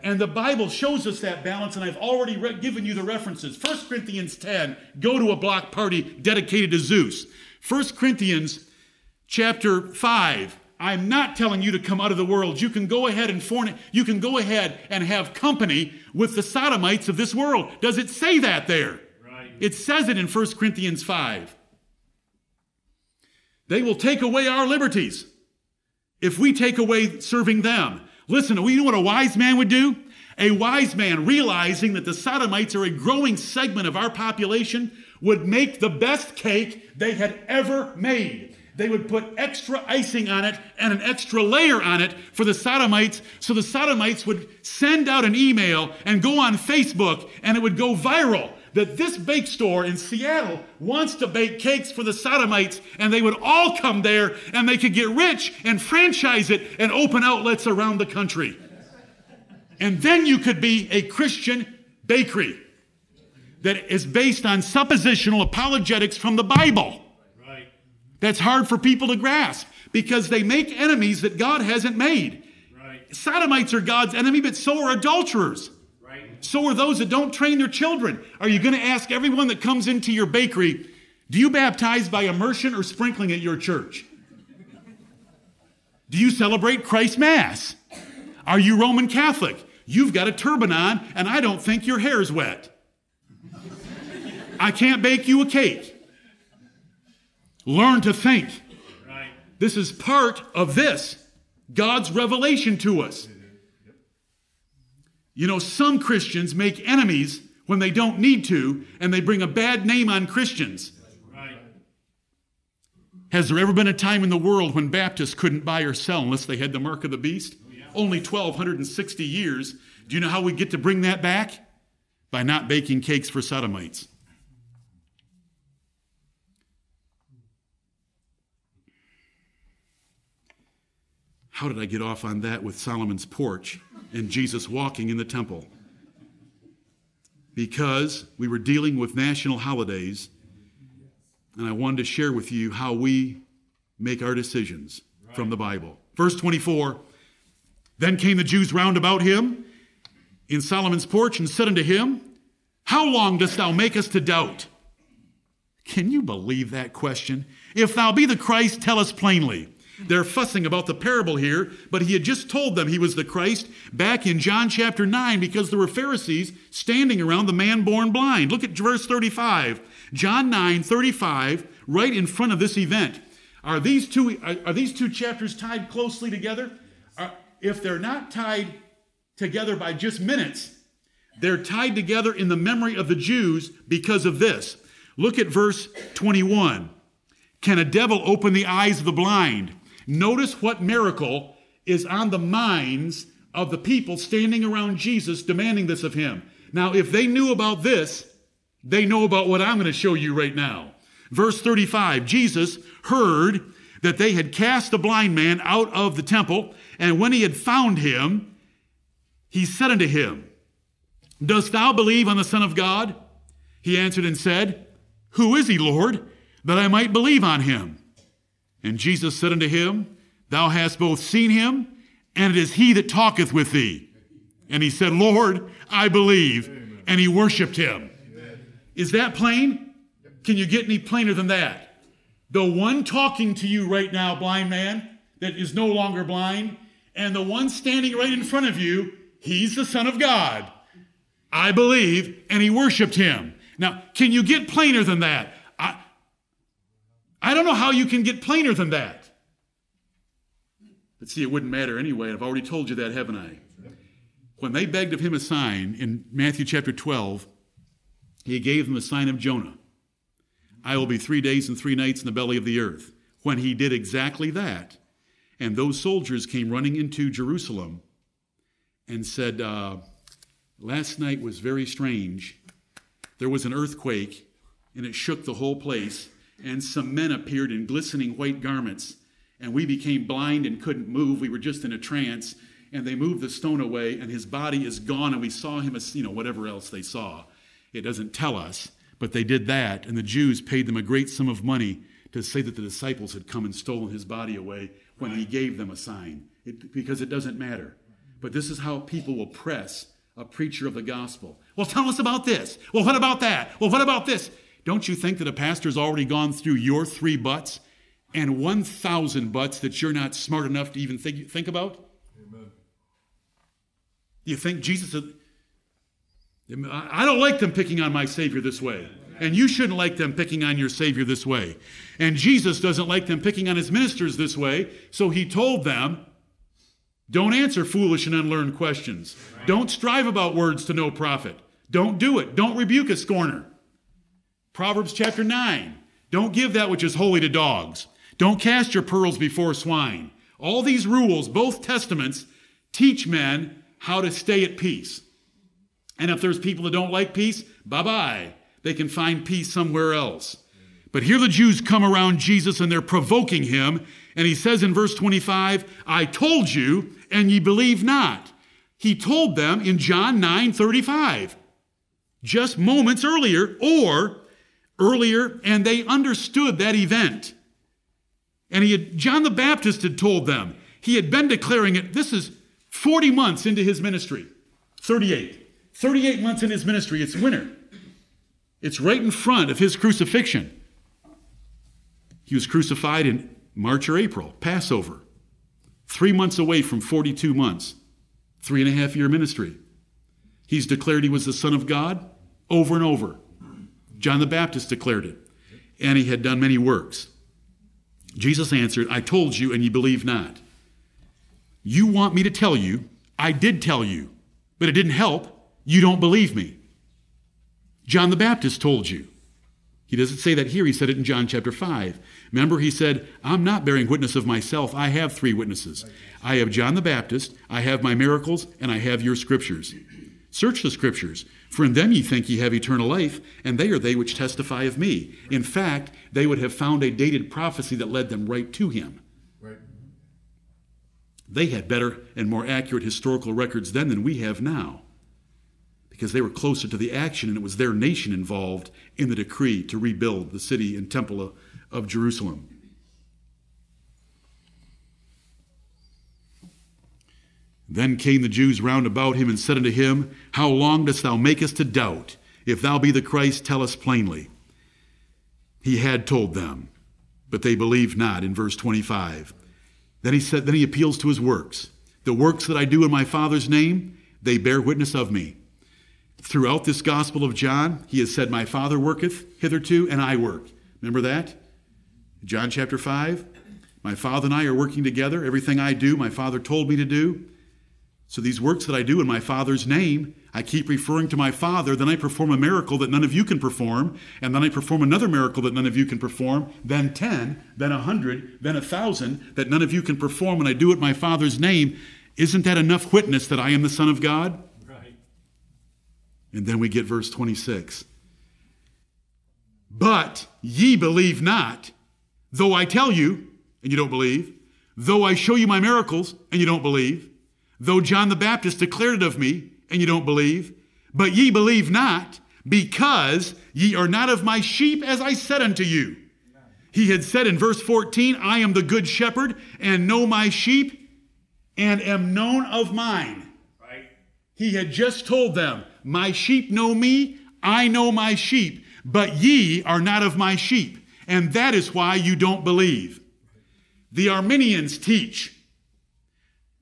And the Bible shows us that balance, and I've already re- given you the references. 1 Corinthians 10, go to a block party dedicated to Zeus. 1 Corinthians chapter 5, I'm not telling you to come out of the world. You can go ahead and forn- you can go ahead and have company with the sodomites of this world. Does it say that there? Right. It says it in 1 Corinthians 5. They will take away our liberties if we take away serving them. Listen, you know what a wise man would do? A wise man, realizing that the Sodomites are a growing segment of our population, would make the best cake they had ever made. They would put extra icing on it and an extra layer on it for the Sodomites, so the Sodomites would send out an email and go on Facebook and it would go viral that this bake store in Seattle wants to bake cakes for the Sodomites, and they would all come there and they could get rich and franchise it and open outlets around the country. And then you could be a Christian bakery that is based on suppositional apologetics from the Bible. Right. That's hard for people to grasp because they make enemies that God hasn't made. Right. Sodomites are God's enemy, but so are adulterers. So are those that don't train their children. Are you going to ask everyone that comes into your bakery, do you baptize by immersion or sprinkling at your church? Do you celebrate Christ Mass? Are you Roman Catholic? You've got a turban on, and I don't think your hair's wet. I can't bake you a cake. Learn to think. This is part of this God's revelation to us. You know, some Christians make enemies when they don't need to, and they bring a bad name on Christians. Right. Has there ever been a time in the world when Baptists couldn't buy or sell unless they had the mark of the beast? Oh, yeah. Only 1,260 years. Do you know how we get to bring that back? By not baking cakes for sodomites. How did I get off on that with Solomon's porch? and Jesus walking in the temple. Because we were dealing with national holidays, and I wanted to share with you how we make our decisions right. from the Bible. Verse 24 Then came the Jews round about him in Solomon's porch and said unto him, How long dost thou make us to doubt? Can you believe that question? If thou be the Christ, tell us plainly. They're fussing about the parable here, but he had just told them he was the Christ back in John chapter 9 because there were Pharisees standing around the man born blind. Look at verse 35. John 9, 35, right in front of this event. Are these two, are, are these two chapters tied closely together? Are, if they're not tied together by just minutes, they're tied together in the memory of the Jews because of this. Look at verse 21. Can a devil open the eyes of the blind? Notice what miracle is on the minds of the people standing around Jesus demanding this of him. Now, if they knew about this, they know about what I'm going to show you right now. Verse 35 Jesus heard that they had cast the blind man out of the temple, and when he had found him, he said unto him, Dost thou believe on the Son of God? He answered and said, Who is he, Lord, that I might believe on him? And Jesus said unto him, Thou hast both seen him, and it is he that talketh with thee. And he said, Lord, I believe. And he worshiped him. Is that plain? Can you get any plainer than that? The one talking to you right now, blind man, that is no longer blind, and the one standing right in front of you, he's the Son of God. I believe, and he worshiped him. Now, can you get plainer than that? I, don't know how you can get plainer than that. But see, it wouldn't matter anyway. I've already told you that, haven't I? When they begged of him a sign in Matthew chapter 12, he gave them the sign of Jonah. I will be three days and three nights in the belly of the earth. When he did exactly that, and those soldiers came running into Jerusalem and said, uh, Last night was very strange. There was an earthquake, and it shook the whole place, and some men appeared in glistening white garments, and we became blind and couldn't move. We were just in a trance and they moved the stone away, and his body is gone, and we saw him as, you know, whatever else they saw. It doesn't tell us, but they did that, and the Jews paid them a great sum of money to say that the disciples had come and stolen his body away when he gave them a sign, it, because it doesn't matter. But this is how people will press a preacher of the gospel. Well, tell us about this. Well, what about that? Well, what about this? Don't you think that a pastor's already gone through your three butts and 1,000 butts that you're not smart enough to even think, think about? You think Jesus, I don't like them picking on my Savior this way. And you shouldn't like them picking on your Savior this way. And Jesus doesn't like them picking on his ministers this way. So he told them, don't answer foolish and unlearned questions. Don't strive about words to no profit. Don't do it. Don't rebuke a scorner. Proverbs chapter 9. Don't give that which is holy to dogs. Don't cast your pearls before swine. All these rules, both testaments, teach men how to stay at peace. And if there's people that don't like peace, bye bye. They can find peace somewhere else. But here the Jews come around Jesus and they're provoking him. And he says in verse 25, I told you, and ye believe not. He told them in John 9 35, just moments earlier, or earlier, and they understood that event. And he had, John the Baptist had told them, he had been declaring it. This is 40 months into his ministry, 38. 38 months in his ministry, it's winter. It's right in front of his crucifixion. He was crucified in March or April, Passover. Three months away from 42 months, three and a half year ministry. He's declared he was the Son of God over and over. John the Baptist declared it, and he had done many works. Jesus answered, I told you, and you believe not. You want me to tell you, I did tell you, but it didn't help. You don't believe me. John the Baptist told you. He doesn't say that here, he said it in John chapter 5. Remember, he said, I'm not bearing witness of myself. I have three witnesses. I have John the Baptist, I have my miracles, and I have your scriptures. Search the scriptures, for in them ye think ye have eternal life, and they are they which testify of me. In fact, they would have found a dated prophecy that led them right to him. They had better and more accurate historical records then than we have now because they were closer to the action and it was their nation involved in the decree to rebuild the city and temple of, of Jerusalem. Then came the Jews round about him and said unto him, How long dost thou make us to doubt? If thou be the Christ, tell us plainly. He had told them, but they believed not in verse 25. Then he said, then he appeals to his works. The works that I do in my Father's name, they bear witness of me. Throughout this Gospel of John, he has said, My Father worketh hitherto, and I work. Remember that? John chapter 5. My Father and I are working together. Everything I do, my Father told me to do. So these works that I do in my Father's name, I keep referring to my Father, then I perform a miracle that none of you can perform, and then I perform another miracle that none of you can perform, then 10, then a 100, then a 1,000 that none of you can perform, and I do it in my Father's name. Isn't that enough witness that I am the Son of God? Right. And then we get verse 26. But ye believe not, though I tell you, and you don't believe, though I show you my miracles, and you don't believe, though John the Baptist declared it of me, and you don't believe, but ye believe not, because ye are not of my sheep, as I said unto you. He had said in verse 14, I am the good shepherd, and know my sheep, and am known of mine. Right. He had just told them, My sheep know me, I know my sheep, but ye are not of my sheep, and that is why you don't believe. The Arminians teach,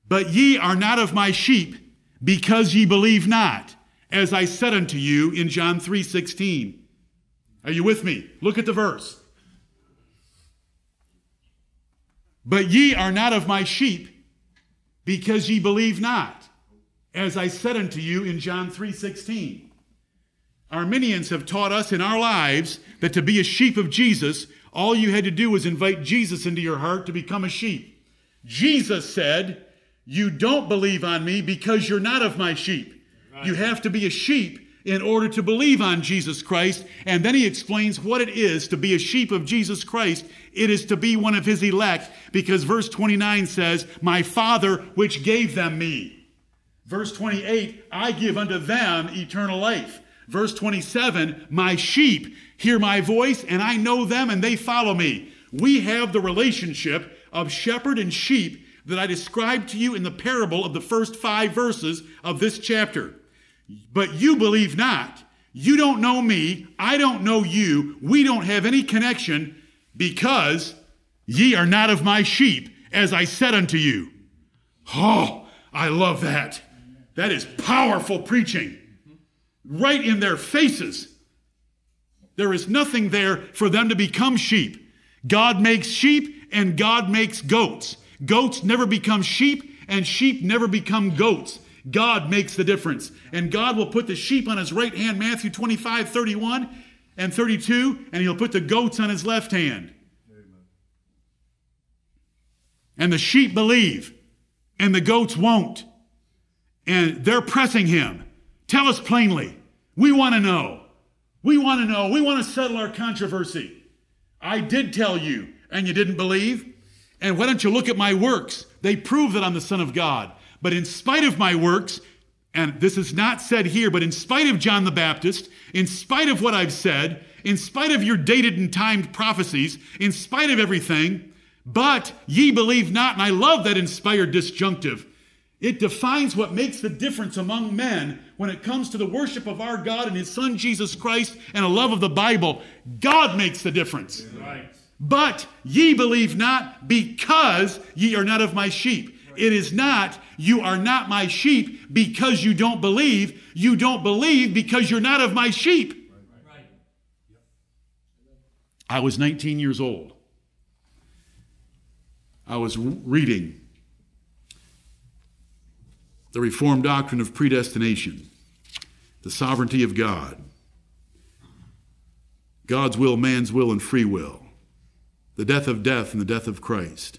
But ye are not of my sheep, because ye believe not, as I said unto you in John 3 16. Are you with me? Look at the verse. But ye are not of my sheep, because ye believe not, as I said unto you in John 3:16. Arminians have taught us in our lives that to be a sheep of Jesus, all you had to do was invite Jesus into your heart to become a sheep. Jesus said, "You don't believe on me because you're not of my sheep. You have to be a sheep in order to believe on Jesus Christ. And then he explains what it is to be a sheep of Jesus Christ. It is to be one of his elect because verse 29 says, My Father which gave them me. Verse 28, I give unto them eternal life. Verse 27, My sheep hear my voice and I know them and they follow me. We have the relationship of shepherd and sheep that I described to you in the parable of the first five verses of this chapter. But you believe not. You don't know me. I don't know you. We don't have any connection because ye are not of my sheep, as I said unto you. Oh, I love that. That is powerful preaching. Right in their faces. There is nothing there for them to become sheep. God makes sheep and God makes goats. Goats never become sheep and sheep never become goats. God makes the difference. And God will put the sheep on his right hand, Matthew 25, 31 and 32, and he'll put the goats on his left hand. And the sheep believe, and the goats won't. And they're pressing him. Tell us plainly. We want to know. We want to know. We want to settle our controversy. I did tell you, and you didn't believe. And why don't you look at my works? They prove that I'm the Son of God. But in spite of my works, and this is not said here, but in spite of John the Baptist, in spite of what I've said, in spite of your dated and timed prophecies, in spite of everything, but ye believe not, and I love that inspired disjunctive. It defines what makes the difference among men when it comes to the worship of our God and His Son Jesus Christ and a love of the Bible. God makes the difference. Right. But ye believe not because ye are not of my sheep. It is not, you are not my sheep because you don't believe. You don't believe because you're not of my sheep. I was 19 years old. I was reading the Reformed doctrine of predestination, the sovereignty of God, God's will, man's will, and free will, the death of death and the death of Christ.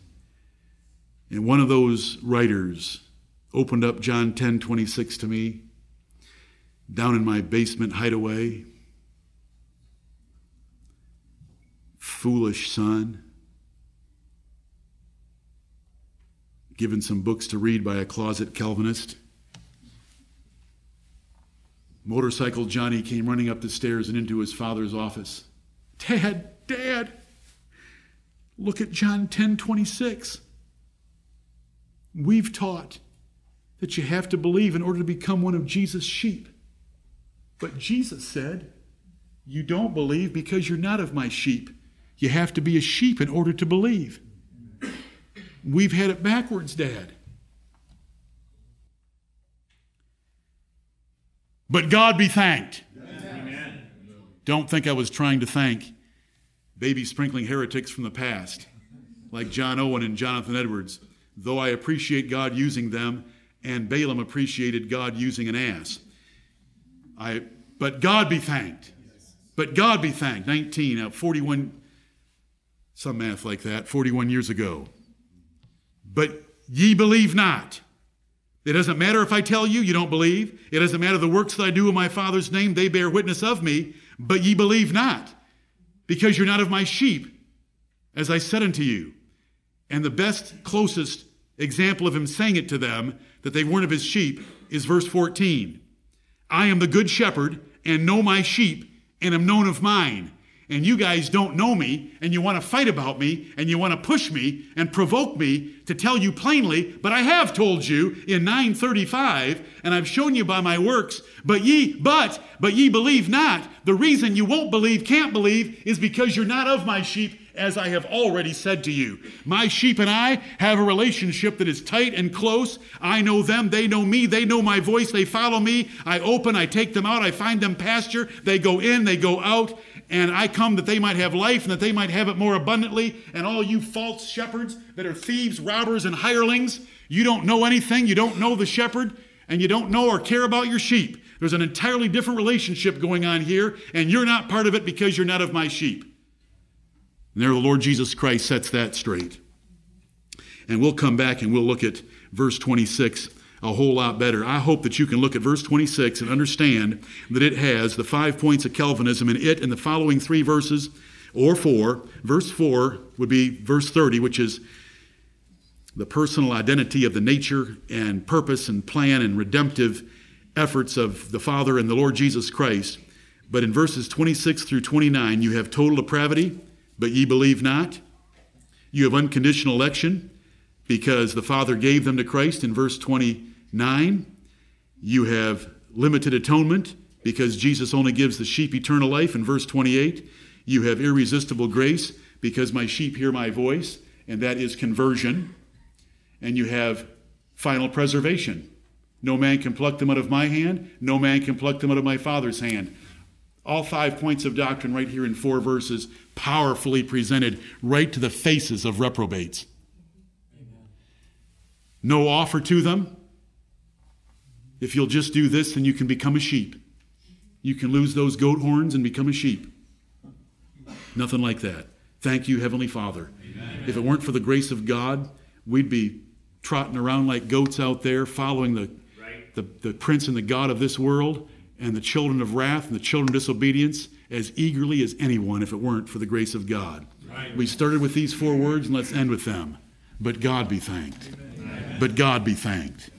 And one of those writers opened up John 10 26 to me down in my basement hideaway. Foolish son. Given some books to read by a closet Calvinist. Motorcycle Johnny came running up the stairs and into his father's office. Dad, Dad, look at John 10 26. We've taught that you have to believe in order to become one of Jesus' sheep. But Jesus said, You don't believe because you're not of my sheep. You have to be a sheep in order to believe. We've had it backwards, Dad. But God be thanked. Amen. Don't think I was trying to thank baby sprinkling heretics from the past, like John Owen and Jonathan Edwards though I appreciate God using them, and Balaam appreciated God using an ass. I, but God be thanked. But God be thanked. 19, uh, 41, some math like that, 41 years ago. But ye believe not. It doesn't matter if I tell you, you don't believe. It doesn't matter the works that I do in my Father's name, they bear witness of me, but ye believe not, because you're not of my sheep, as I said unto you. And the best, closest example of him saying it to them, that they weren't of his sheep, is verse 14. I am the good shepherd, and know my sheep, and am known of mine and you guys don't know me and you want to fight about me and you want to push me and provoke me to tell you plainly, but I have told you in 935 and I've shown you by my works, but ye, but, but ye believe not. The reason you won't believe, can't believe is because you're not of my sheep as I have already said to you. My sheep and I have a relationship that is tight and close. I know them, they know me, they know my voice, they follow me. I open, I take them out, I find them pasture, they go in, they go out, and I come that they might have life and that they might have it more abundantly. And all you false shepherds that are thieves, robbers, and hirelings, you don't know anything. You don't know the shepherd, and you don't know or care about your sheep. There's an entirely different relationship going on here, and you're not part of it because you're not of my sheep. And there the Lord Jesus Christ sets that straight. And we'll come back and we'll look at verse 26 a whole lot better. I hope that you can look at verse 26 and understand that it has the five points of Calvinism in it in the following three verses or four. Verse 4 would be verse 30, which is the personal identity of the nature and purpose and plan and redemptive efforts of the Father and the Lord Jesus Christ. But in verses 26 through 29, you have total depravity, but ye believe not. You have unconditional election because the Father gave them to Christ in verse 20 9, you have limited atonement because Jesus only gives the sheep eternal life in verse 28. You have irresistible grace because my sheep hear my voice, and that is conversion. And you have final preservation. No man can pluck them out of my hand, no man can pluck them out of my Father's hand. All five points of doctrine right here in four verses, powerfully presented right to the faces of reprobates. No offer to them, if you'll just do this, then you can become a sheep. You can lose those goat horns and become a sheep. Nothing like that. Thank you, Heavenly Father. Amen. If it weren't for the grace of God, we'd be trotting around like goats out there, following the, right. the, the prince and the God of this world and the children of wrath and the children of disobedience as eagerly as anyone if it weren't for the grace of God. Right. We started with these four words and let's end with them. But God be thanked. Amen. But God be thanked.